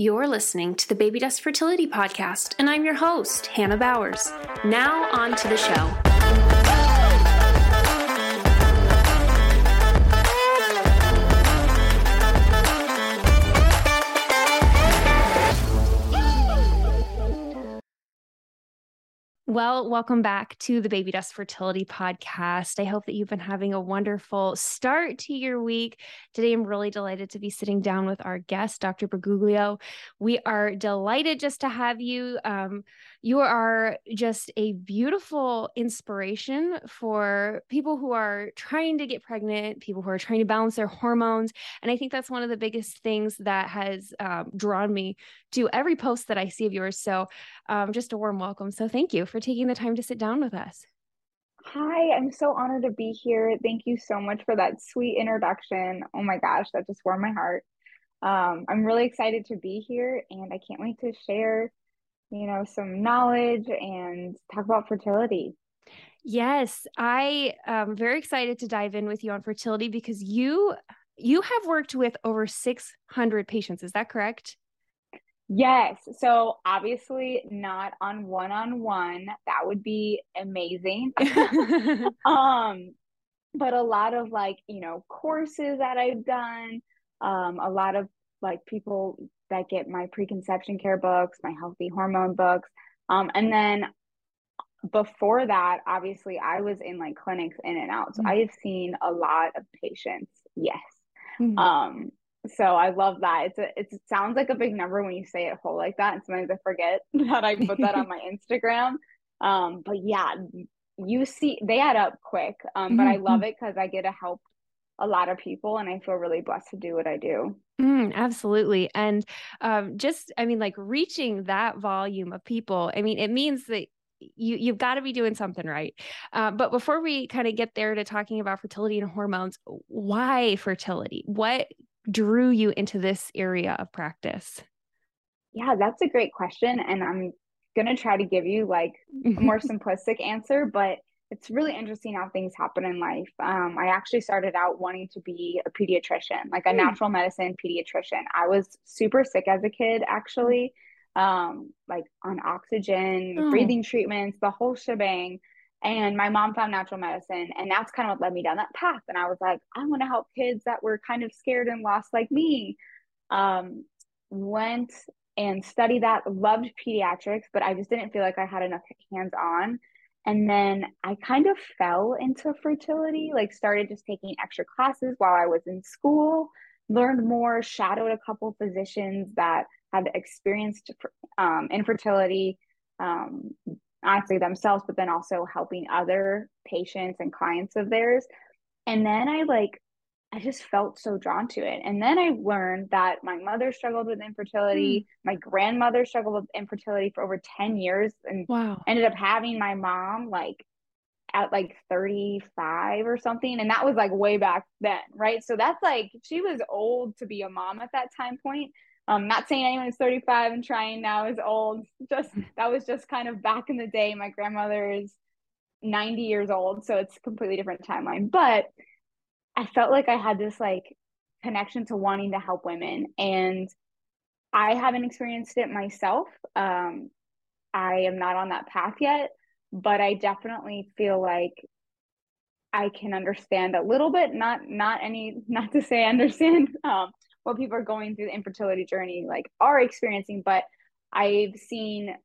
You're listening to the Baby Dust Fertility Podcast, and I'm your host, Hannah Bowers. Now, on to the show. Well, welcome back to the Baby Dust Fertility Podcast. I hope that you've been having a wonderful start to your week. Today, I'm really delighted to be sitting down with our guest, Dr. Briguglio. We are delighted just to have you. Um, you are just a beautiful inspiration for people who are trying to get pregnant, people who are trying to balance their hormones. And I think that's one of the biggest things that has um, drawn me to every post that I see of yours. So, um, just a warm welcome. So, thank you for taking the time to sit down with us. Hi, I'm so honored to be here. Thank you so much for that sweet introduction. Oh my gosh, that just warmed my heart. Um, I'm really excited to be here and I can't wait to share you know, some knowledge and talk about fertility. Yes, I am very excited to dive in with you on fertility because you you have worked with over 600 patients, is that correct? Yes. So obviously not on one-on-one. That would be amazing. um but a lot of like, you know, courses that I've done, um a lot of like people that get my preconception care books, my healthy hormone books. Um, and then before that, obviously, I was in like clinics in and out. So mm-hmm. I have seen a lot of patients. Yes. Mm-hmm. Um, so I love that. It's a, it's, it sounds like a big number when you say it whole like that. And sometimes I forget that I put that on my Instagram. Um, but yeah, you see, they add up quick. Um, but I love mm-hmm. it because I get to help a lot of people and I feel really blessed to do what I do. Mm, absolutely. And um, just, I mean, like reaching that volume of people, I mean, it means that you you've got to be doing something right. Uh, but before we kind of get there to talking about fertility and hormones, why fertility? What drew you into this area of practice? Yeah, that's a great question, and I'm gonna try to give you like a more simplistic answer, but it's really interesting how things happen in life. Um, I actually started out wanting to be a pediatrician, like a mm. natural medicine pediatrician. I was super sick as a kid, actually, um, like on oxygen, mm. breathing treatments, the whole shebang. And my mom found natural medicine, and that's kind of what led me down that path. And I was like, I want to help kids that were kind of scared and lost like me. Um, went and studied that, loved pediatrics, but I just didn't feel like I had enough hands on. And then I kind of fell into fertility, like started just taking extra classes while I was in school, learned more, shadowed a couple physicians that had experienced um, infertility, um, honestly themselves, but then also helping other patients and clients of theirs. And then I like I just felt so drawn to it. And then I learned that my mother struggled with infertility. Mm. My grandmother struggled with infertility for over 10 years and wow. ended up having my mom like at like 35 or something. And that was like way back then, right? So that's like she was old to be a mom at that time point. I'm not saying anyone is 35 and trying now is old. Just that was just kind of back in the day. My grandmother is 90 years old, so it's a completely different timeline. But I felt like I had this like connection to wanting to help women and I haven't experienced it myself. Um, I am not on that path yet, but I definitely feel like I can understand a little bit, not not any not to say understand um, what people are going through the infertility journey like are experiencing, but I've seen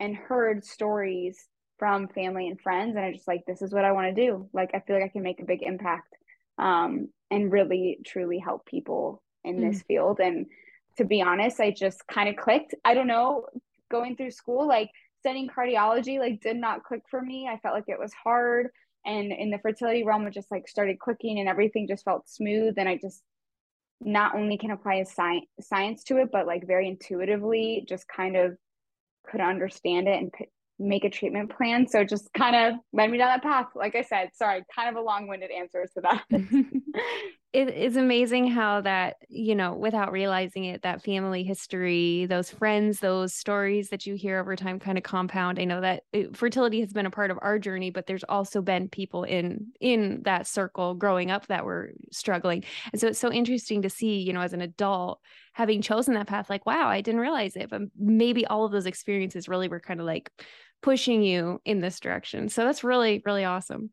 and heard stories from family and friends and I just like this is what I want to do. Like I feel like I can make a big impact um, and really truly help people in mm. this field. And to be honest, I just kind of clicked. I don't know, going through school, like studying cardiology, like did not click for me. I felt like it was hard. And in the fertility realm, it just like started clicking and everything just felt smooth. And I just not only can apply a science science to it, but like very intuitively just kind of could understand it and make a treatment plan. So just kind of led me down that path. Like I said, sorry, kind of a long winded answer to that. it's amazing how that you know without realizing it that family history those friends those stories that you hear over time kind of compound i know that fertility has been a part of our journey but there's also been people in in that circle growing up that were struggling and so it's so interesting to see you know as an adult having chosen that path like wow i didn't realize it but maybe all of those experiences really were kind of like pushing you in this direction so that's really really awesome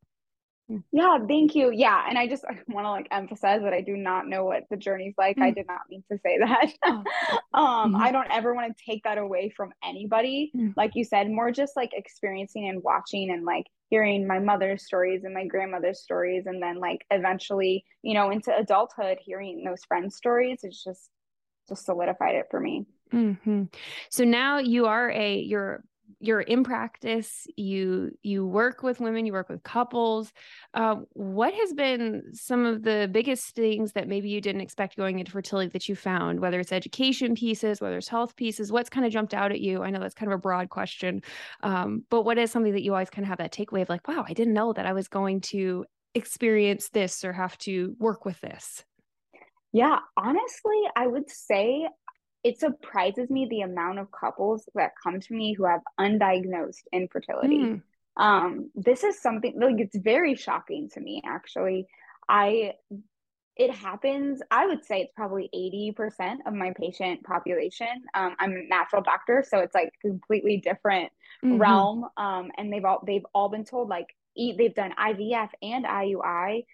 Mm. Yeah, thank you. Yeah, and I just want to like emphasize that I do not know what the journey's like. Mm. I did not mean to say that. Oh. um, mm-hmm. I don't ever want to take that away from anybody. Mm. Like you said, more just like experiencing and watching and like hearing my mother's stories and my grandmother's stories and then like eventually, you know, into adulthood hearing those friends' stories, it's just just solidified it for me. Mm-hmm. So now you are a you're you're in practice you you work with women you work with couples uh, what has been some of the biggest things that maybe you didn't expect going into fertility that you found whether it's education pieces whether it's health pieces what's kind of jumped out at you? I know that's kind of a broad question um, but what is something that you always kind of have that takeaway of like wow i didn't know that i was going to experience this or have to work with this? Yeah, honestly, I would say it surprises me the amount of couples that come to me who have undiagnosed infertility. Mm. Um, this is something like it's very shocking to me actually. I it happens, I would say it's probably 80% of my patient population. Um, I'm a natural doctor, so it's like completely different mm-hmm. realm. Um, and they've all they've all been told like eat, they've done IVF and IUI,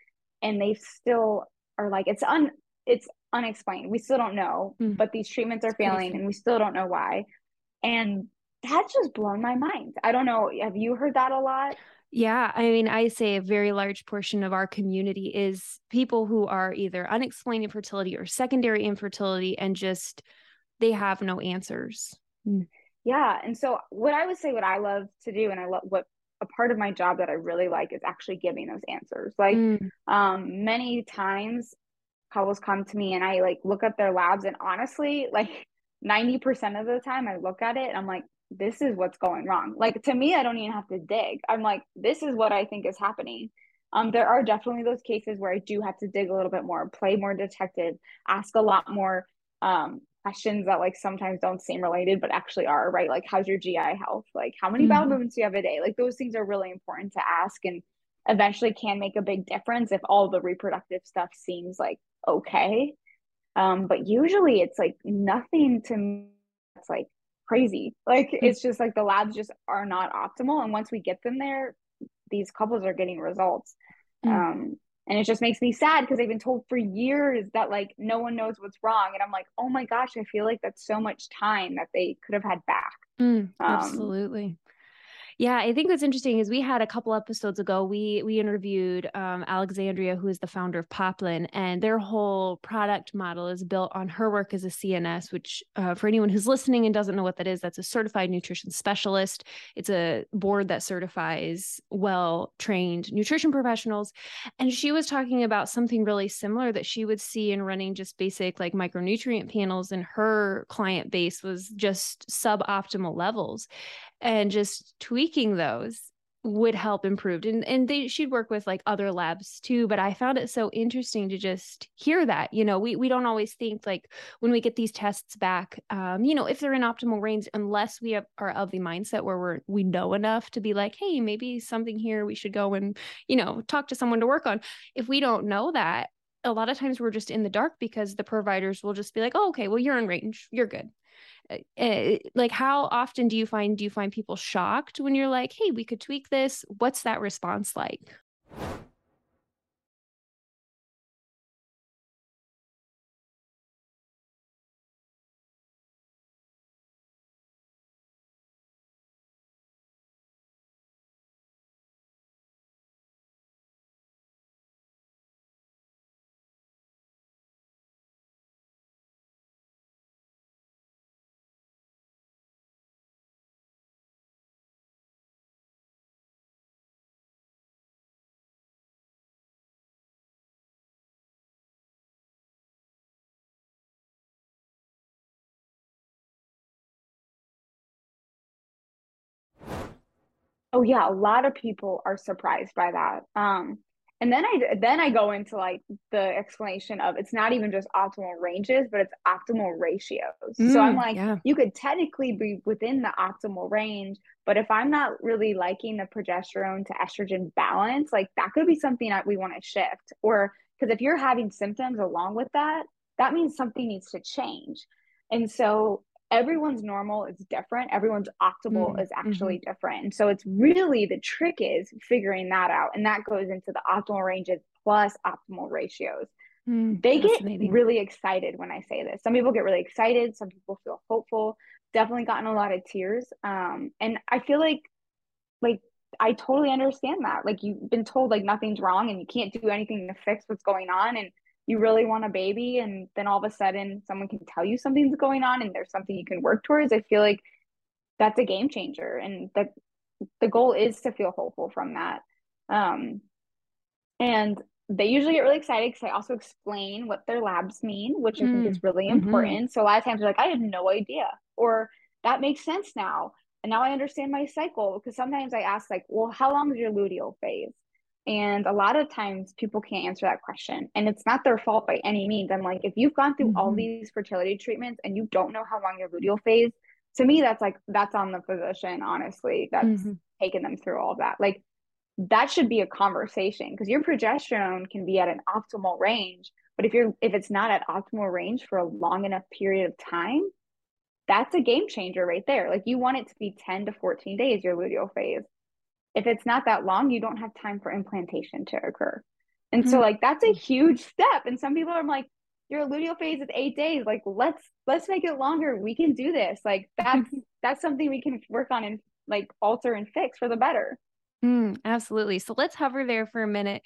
and they still are like it's un it's unexplained. We still don't know, mm. but these treatments are failing and we still don't know why. And that's just blown my mind. I don't know. Have you heard that a lot? Yeah, I mean, I say a very large portion of our community is people who are either unexplained infertility or secondary infertility and just they have no answers. Mm. Yeah, and so what I would say what I love to do and I love what a part of my job that I really like is actually giving those answers. Like mm. um many times couples come to me and I like look at their labs and honestly, like 90% of the time I look at it and I'm like, this is what's going wrong. Like to me, I don't even have to dig. I'm like, this is what I think is happening. Um, there are definitely those cases where I do have to dig a little bit more, play more detective, ask a lot more um, questions that like sometimes don't seem related but actually are, right? Like, how's your GI health? Like, how many mm-hmm. bowel movements do you have a day? Like, those things are really important to ask and eventually can make a big difference if all the reproductive stuff seems like okay. Um, but usually it's like nothing to me it's like crazy. Like mm-hmm. it's just like the labs just are not optimal. And once we get them there, these couples are getting results. Mm-hmm. Um, and it just makes me sad because I've been told for years that like no one knows what's wrong. And I'm like, oh my gosh, I feel like that's so much time that they could have had back. Mm, um, absolutely. Yeah, I think what's interesting is we had a couple episodes ago, we we interviewed um, Alexandria, who is the founder of Poplin, and their whole product model is built on her work as a CNS, which uh, for anyone who's listening and doesn't know what that is, that's a certified nutrition specialist. It's a board that certifies well trained nutrition professionals. And she was talking about something really similar that she would see in running just basic like micronutrient panels, and her client base was just suboptimal levels and just tweaking those would help improve and and they she'd work with like other labs too but i found it so interesting to just hear that you know we we don't always think like when we get these tests back um you know if they're in optimal range unless we have, are of the mindset where we're we know enough to be like hey maybe something here we should go and you know talk to someone to work on. If we don't know that a lot of times we're just in the dark because the providers will just be like oh okay well you're in range you're good Eh, like how often do you find do you find people shocked when you're like hey we could tweak this. What's that response like Oh yeah, a lot of people are surprised by that. Um, and then I then I go into like the explanation of it's not even just optimal ranges, but it's optimal ratios. Mm, so I'm mm, like, yeah. you could technically be within the optimal range, but if I'm not really liking the progesterone to estrogen balance, like that could be something that we want to shift. Or because if you're having symptoms along with that, that means something needs to change. And so everyone's normal is different. Everyone's optimal mm, is actually mm-hmm. different. And so it's really the trick is figuring that out. And that goes into the optimal ranges plus optimal ratios. Mm, they get really excited when i say this. Some people get really excited. Some people feel hopeful. Definitely gotten a lot of tears. Um, and i feel like like i totally understand that. Like you've been told like nothing's wrong and you can't do anything to fix what's going on. And you really want a baby and then all of a sudden someone can tell you something's going on and there's something you can work towards i feel like that's a game changer and that the goal is to feel hopeful from that um, and they usually get really excited because I also explain what their labs mean, which I think is mm, really mm-hmm. important. So a lot of times they're like, I had no idea, or that makes sense now. And now I understand my cycle. Because sometimes I ask, like, well, how long is your luteal phase? And a lot of times people can't answer that question. And it's not their fault by any means. I'm like, if you've gone through mm-hmm. all these fertility treatments and you don't know how long your luteal phase, to me, that's like, that's on the physician, honestly, that's mm-hmm. taken them through all of that. Like, that should be a conversation because your progesterone can be at an optimal range. But if you're, if it's not at optimal range for a long enough period of time, that's a game changer right there. Like, you want it to be 10 to 14 days, your luteal phase if it's not that long, you don't have time for implantation to occur. And so like that's a huge step. And some people are like, your luteal phase is eight days. Like let's let's make it longer. We can do this. Like that's that's something we can work on and like alter and fix for the better. Mm, absolutely. So let's hover there for a minute.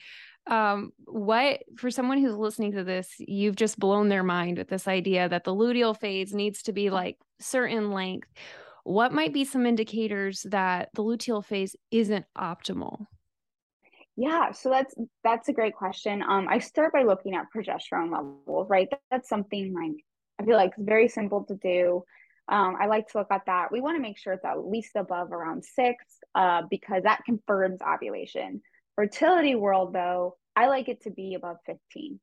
Um, what for someone who's listening to this, you've just blown their mind with this idea that the luteal phase needs to be like certain length what might be some indicators that the luteal phase isn't optimal? Yeah, so that's that's a great question. Um, I start by looking at progesterone levels, right? That's something like I feel like it's very simple to do. Um, I like to look at that. We want to make sure it's at least above around six, uh, because that confirms ovulation. Fertility world, though, I like it to be above 15.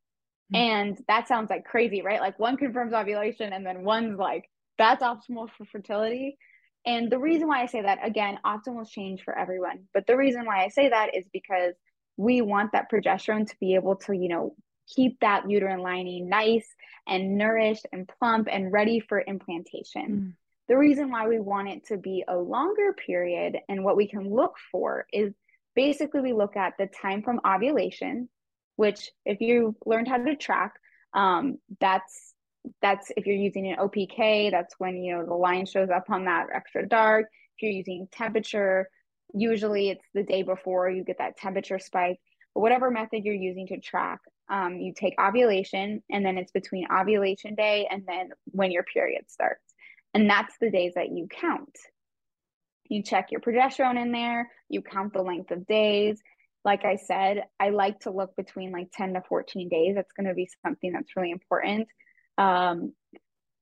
Mm-hmm. And that sounds like crazy, right? Like one confirms ovulation and then one's like, that's optimal for fertility. And the reason why I say that, again, optimals change for everyone. But the reason why I say that is because we want that progesterone to be able to, you know, keep that uterine lining nice and nourished and plump and ready for implantation. Mm. The reason why we want it to be a longer period and what we can look for is basically we look at the time from ovulation, which, if you learned how to track, um, that's that's if you're using an OPK, that's when you know the line shows up on that extra dark. If you're using temperature, usually it's the day before you get that temperature spike. But whatever method you're using to track, um, you take ovulation, and then it's between ovulation day and then when your period starts, and that's the days that you count. You check your progesterone in there. You count the length of days. Like I said, I like to look between like 10 to 14 days. That's going to be something that's really important um,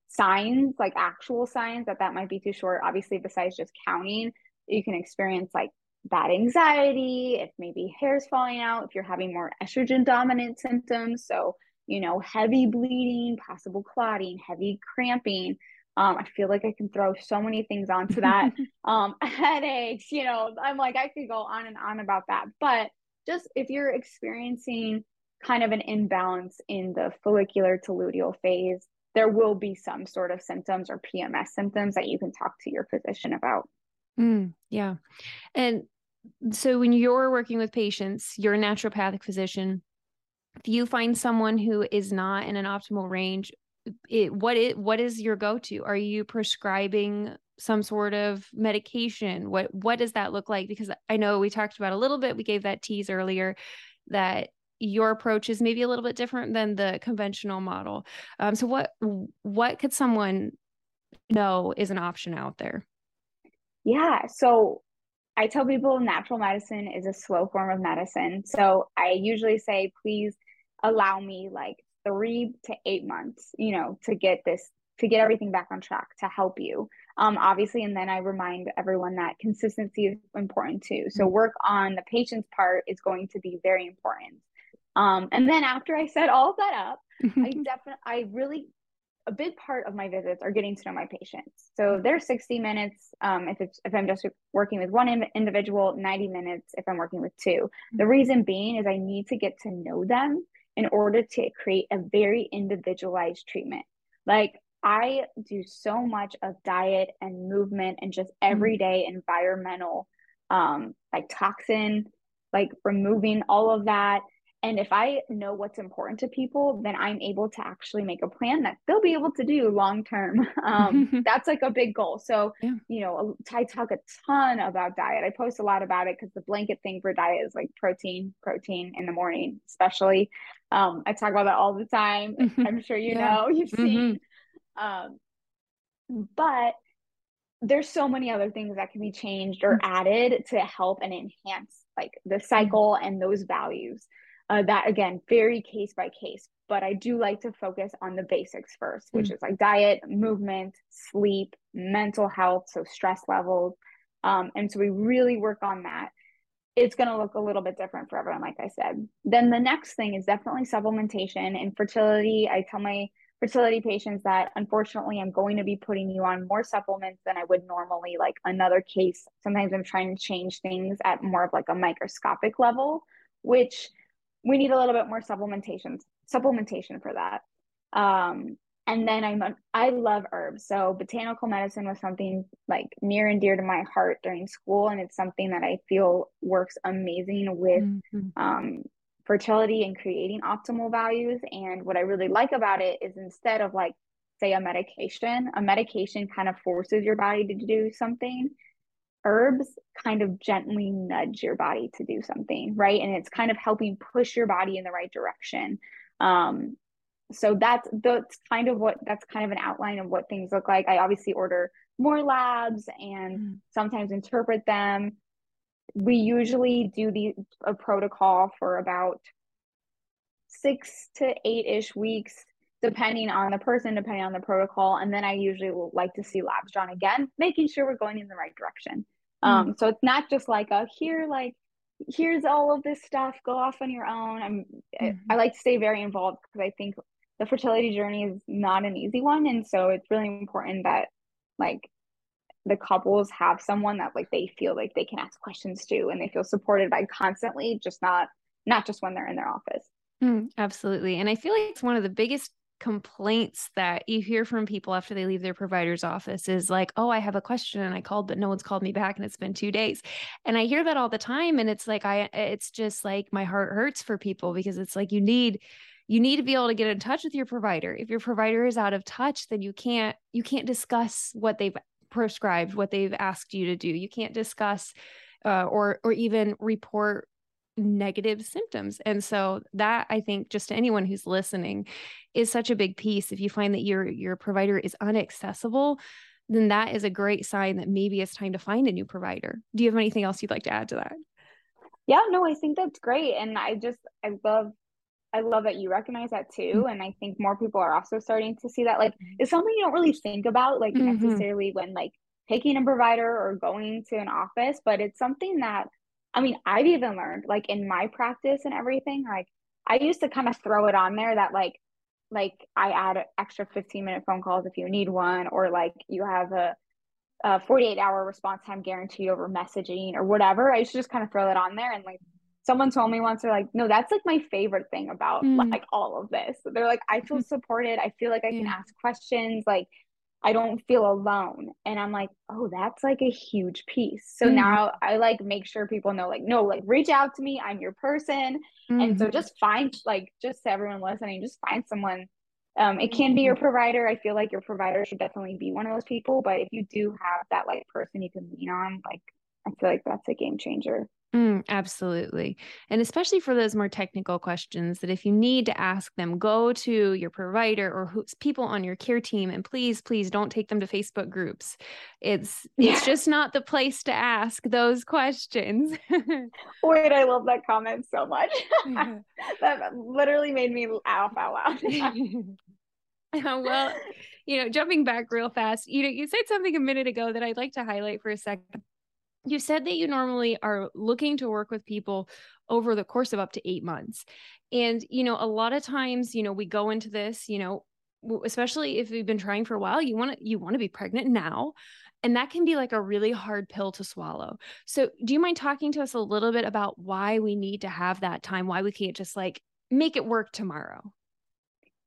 signs, like actual signs that that might be too short. Obviously, besides just counting, you can experience like bad anxiety, if maybe hair's falling out, if you're having more estrogen dominant symptoms. So, you know, heavy bleeding, possible clotting, heavy cramping. Um, I feel like I can throw so many things onto that. um, headaches, you know, I'm like, I could go on and on about that. But just if you're experiencing kind of an imbalance in the follicular to luteal phase, there will be some sort of symptoms or PMS symptoms that you can talk to your physician about. Mm, yeah. And so when you're working with patients, you're a naturopathic physician. If you find someone who is not in an optimal range, it, what it what is your go-to? Are you prescribing some sort of medication? What what does that look like? Because I know we talked about a little bit, we gave that tease earlier that your approach is maybe a little bit different than the conventional model. Um, so what what could someone know is an option out there? Yeah. So I tell people natural medicine is a slow form of medicine. So I usually say, please allow me like three to eight months, you know, to get this to get everything back on track to help you. Um, obviously, and then I remind everyone that consistency is important too. So mm-hmm. work on the patient's part is going to be very important. Um, and then after I set all of that up, I definitely, I really a big part of my visits are getting to know my patients. So they're 60 minutes um, if it's if I'm just working with one in- individual, 90 minutes if I'm working with two. The mm-hmm. reason being is I need to get to know them in order to create a very individualized treatment. Like I do so much of diet and movement and just mm-hmm. everyday environmental um like toxin like removing all of that and if I know what's important to people, then I'm able to actually make a plan that they'll be able to do long term. Um, that's like a big goal. So, yeah. you know, I talk a ton about diet. I post a lot about it because the blanket thing for diet is like protein, protein in the morning, especially. Um, I talk about that all the time. Mm-hmm. I'm sure you yeah. know, you've mm-hmm. seen. Um, but there's so many other things that can be changed or mm-hmm. added to help and enhance like the mm-hmm. cycle and those values uh, that again very case by case but i do like to focus on the basics first which mm. is like diet movement sleep mental health so stress levels um, and so we really work on that. It's going to look a little bit different for everyone like i said. Then the next thing is definitely supplementation and fertility. I tell my fertility patients that unfortunately i'm going to be putting you on more supplements than i would normally like another case sometimes i'm trying to change things at more of like a microscopic level which we need a little bit more supplementation supplementation for that. Um and then i'm i love herbs. So botanical medicine was something like near and dear to my heart during school and it's something that i feel works amazing with mm-hmm. um fertility and creating optimal values. And what i really like about it is instead of like say a medication a medication kind of forces your body to do something herbs kind of gently nudge your body to do something, right? And it's kind of helping push your body in the right direction. Um, so that's that's kind of what that's kind of an outline of what things look like. I obviously order more labs and mm. sometimes interpret them. We usually do the a protocol for about six to eight ish weeks depending on the person, depending on the protocol. And then I usually will like to see labs drawn again, making sure we're going in the right direction. Mm. Um, so it's not just like a here, like here's all of this stuff, go off on your own. I'm mm-hmm. I, I like to stay very involved because I think the fertility journey is not an easy one. And so it's really important that like the couples have someone that like they feel like they can ask questions to and they feel supported by constantly, just not not just when they're in their office. Mm, absolutely. And I feel like it's one of the biggest complaints that you hear from people after they leave their provider's office is like, oh, I have a question and I called, but no one's called me back and it's been two days. And I hear that all the time. And it's like, I, it's just like my heart hurts for people because it's like you need, you need to be able to get in touch with your provider. If your provider is out of touch, then you can't, you can't discuss what they've prescribed, what they've asked you to do. You can't discuss uh, or, or even report negative symptoms. And so that I think just to anyone who's listening is such a big piece. If you find that your your provider is unaccessible, then that is a great sign that maybe it's time to find a new provider. Do you have anything else you'd like to add to that? Yeah, no, I think that's great. And I just I love I love that you recognize that too. Mm-hmm. And I think more people are also starting to see that. Like it's something you don't really think about like mm-hmm. necessarily when like picking a provider or going to an office, but it's something that I mean, I've even learned like in my practice and everything, like I used to kind of throw it on there that like like I add extra 15 minute phone calls if you need one, or like you have a, a 48 hour response time guarantee over messaging or whatever. I used to just kind of throw that on there. And like someone told me once, they're like, no, that's like my favorite thing about mm. like all of this. They're like, I feel mm-hmm. supported. I feel like I can ask questions. Like I don't feel alone. And I'm like, oh, that's like a huge piece. So mm-hmm. now I like make sure people know, like, no, like reach out to me. I'm your person. Mm-hmm. And so mm-hmm. just find, like, just to everyone listening, just find someone. Um, it can be your provider. I feel like your provider should definitely be one of those people. But if you do have that like person you can lean on, like, I feel like that's a game changer. Mm, absolutely. And especially for those more technical questions that if you need to ask them, go to your provider or who's people on your care team and please, please don't take them to Facebook groups. It's yeah. it's just not the place to ask those questions. Wait, I love that comment so much. that literally made me laugh out loud. well, you know, jumping back real fast, you know, you said something a minute ago that I'd like to highlight for a second. You said that you normally are looking to work with people over the course of up to eight months. And, you know, a lot of times, you know, we go into this, you know, especially if we've been trying for a while, you want to you want to be pregnant now. And that can be like a really hard pill to swallow. So, do you mind talking to us a little bit about why we need to have that time, why we can't just like make it work tomorrow?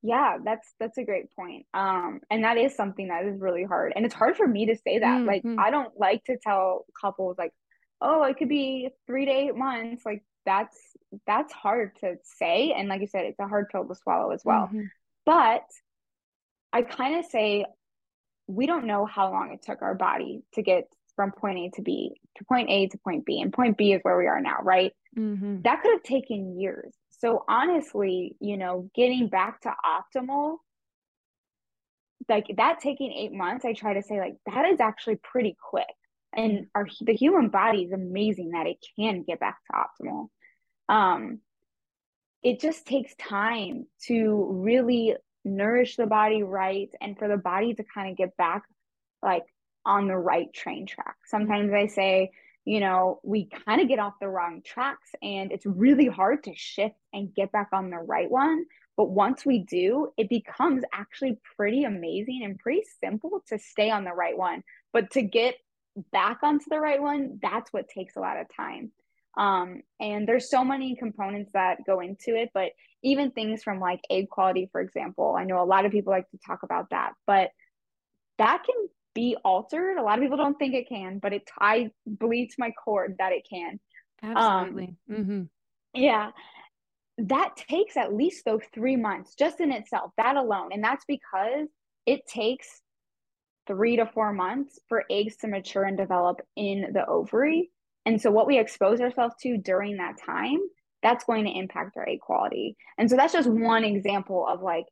Yeah, that's that's a great point. Um, and that is something that is really hard. And it's hard for me to say that. Mm-hmm. Like I don't like to tell couples like, oh, it could be three to eight months. Like that's that's hard to say. And like you said, it's a hard pill to swallow as well. Mm-hmm. But I kind of say we don't know how long it took our body to get from point A to B to point A to point B. And point B is where we are now, right? Mm-hmm. That could have taken years. So honestly, you know, getting back to optimal, like that taking eight months, I try to say like that is actually pretty quick. And our the human body is amazing that it can get back to optimal. Um, it just takes time to really nourish the body right and for the body to kind of get back like on the right train track. Sometimes I say, you know, we kind of get off the wrong tracks and it's really hard to shift and get back on the right one. But once we do, it becomes actually pretty amazing and pretty simple to stay on the right one. But to get back onto the right one, that's what takes a lot of time. Um, and there's so many components that go into it, but even things from like egg quality, for example, I know a lot of people like to talk about that, but that can be altered. A lot of people don't think it can, but it I believe to my core that it can. Absolutely. Um, mm-hmm. Yeah. That takes at least those three months just in itself, that alone. And that's because it takes three to four months for eggs to mature and develop in the ovary. And so what we expose ourselves to during that time, that's going to impact our egg quality. And so that's just one example of like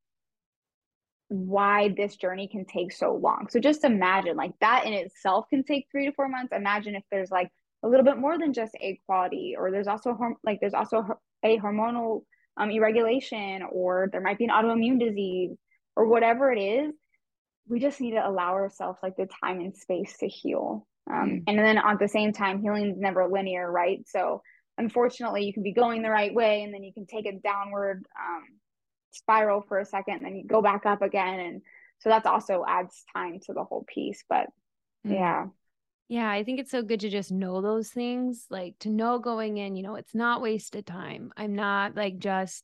why this journey can take so long. So just imagine like that in itself can take three to four months. Imagine if there's like a little bit more than just egg quality, or there's also like there's also a hormonal um, irregulation, or there might be an autoimmune disease, or whatever it is. We just need to allow ourselves like the time and space to heal. Um, mm. And then at the same time, healing is never linear, right? So unfortunately, you can be going the right way, and then you can take a downward um, spiral for a second and then you go back up again. And so that's also adds time to the whole piece but mm. yeah. Yeah i think it's so good to just know those things like to know going in you know it's not wasted time. I'm not like just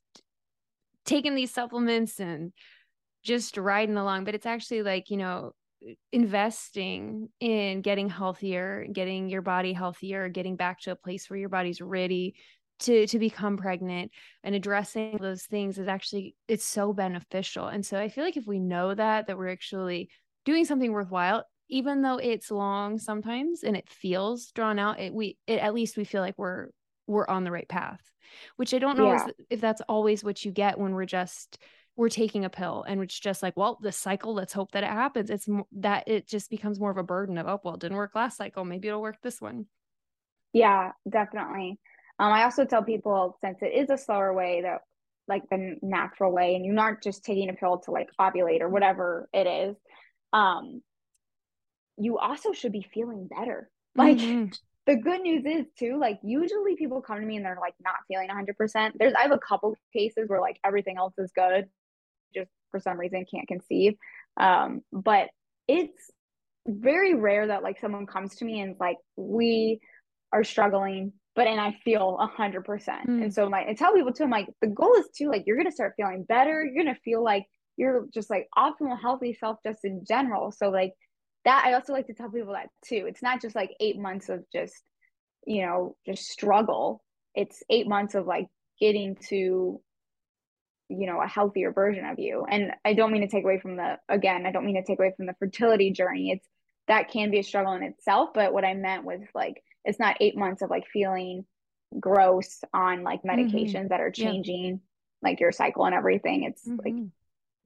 taking these supplements and just riding along but it's actually like you know investing in getting healthier getting your body healthier getting back to a place where your body's ready to to become pregnant and addressing those things is actually it's so beneficial. And so i feel like if we know that that we're actually doing something worthwhile even though it's long sometimes and it feels drawn out it we it, at least we feel like we're we're on the right path which i don't know yeah. if that's always what you get when we're just we're taking a pill and it's just like well the cycle let's hope that it happens. It's that it just becomes more of a burden of oh well it didn't work last cycle. Maybe it'll work this one. Yeah definitely um, I also tell people since it is a slower way that like the natural way, and you're not just taking a pill to like ovulate or whatever it is, um, you also should be feeling better. Like mm-hmm. the good news is too, like usually people come to me and they're like not feeling 100%. There's I have a couple cases where like everything else is good, just for some reason can't conceive. Um, but it's very rare that like someone comes to me and like we are struggling but and I feel a hundred percent. And mm. so my I tell people too, I'm like, the goal is to like you're gonna start feeling better. You're gonna feel like you're just like optimal, healthy self just in general. So like that I also like to tell people that too. It's not just like eight months of just, you know, just struggle. It's eight months of like getting to you know a healthier version of you and i don't mean to take away from the again i don't mean to take away from the fertility journey it's that can be a struggle in itself but what i meant was like it's not eight months of like feeling gross on like mm-hmm. medications mm-hmm. that are changing yeah. like your cycle and everything. It's mm-hmm. like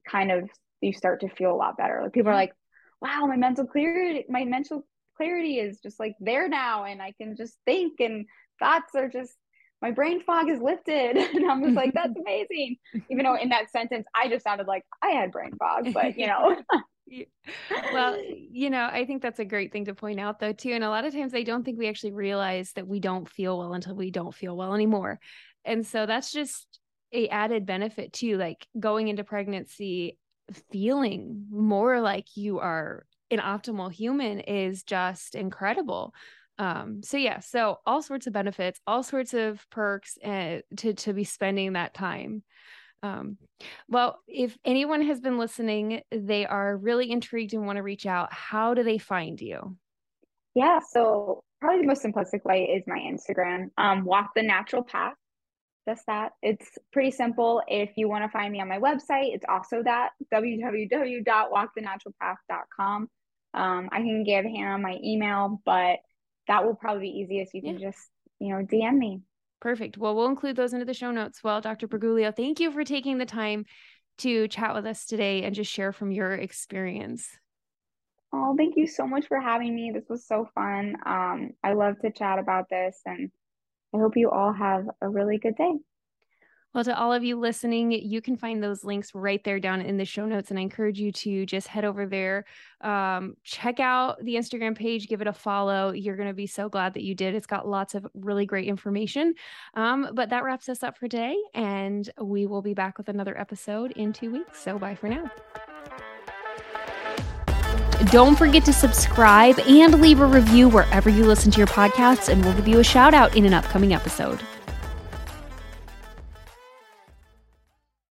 kind of you start to feel a lot better. Like people are like, wow, my mental clarity, my mental clarity is just like there now, and I can just think, and thoughts are just my brain fog is lifted. And I'm just like, that's amazing. Even though in that sentence, I just sounded like I had brain fog, but you know. Well, you know, I think that's a great thing to point out, though, too. And a lot of times I don't think we actually realize that we don't feel well until we don't feel well anymore. And so that's just a added benefit, too, like going into pregnancy feeling more like you are an optimal human is just incredible um so yeah so all sorts of benefits all sorts of perks uh, to to be spending that time um well if anyone has been listening they are really intrigued and want to reach out how do they find you yeah so probably the most simplistic way is my instagram um walk the natural path just that it's pretty simple if you want to find me on my website it's also that www.walkthenaturalpath.com um, i can give hannah my email but that will probably be easiest. You can yeah. just, you know, DM me. Perfect. Well, we'll include those into the show notes. Well, Dr. Briguglio, thank you for taking the time to chat with us today and just share from your experience. Oh, thank you so much for having me. This was so fun. Um, I love to chat about this, and I hope you all have a really good day. Well, to all of you listening, you can find those links right there down in the show notes. And I encourage you to just head over there, um, check out the Instagram page, give it a follow. You're going to be so glad that you did. It's got lots of really great information. Um, but that wraps us up for today. And we will be back with another episode in two weeks. So bye for now. Don't forget to subscribe and leave a review wherever you listen to your podcasts, and we'll give you a shout out in an upcoming episode.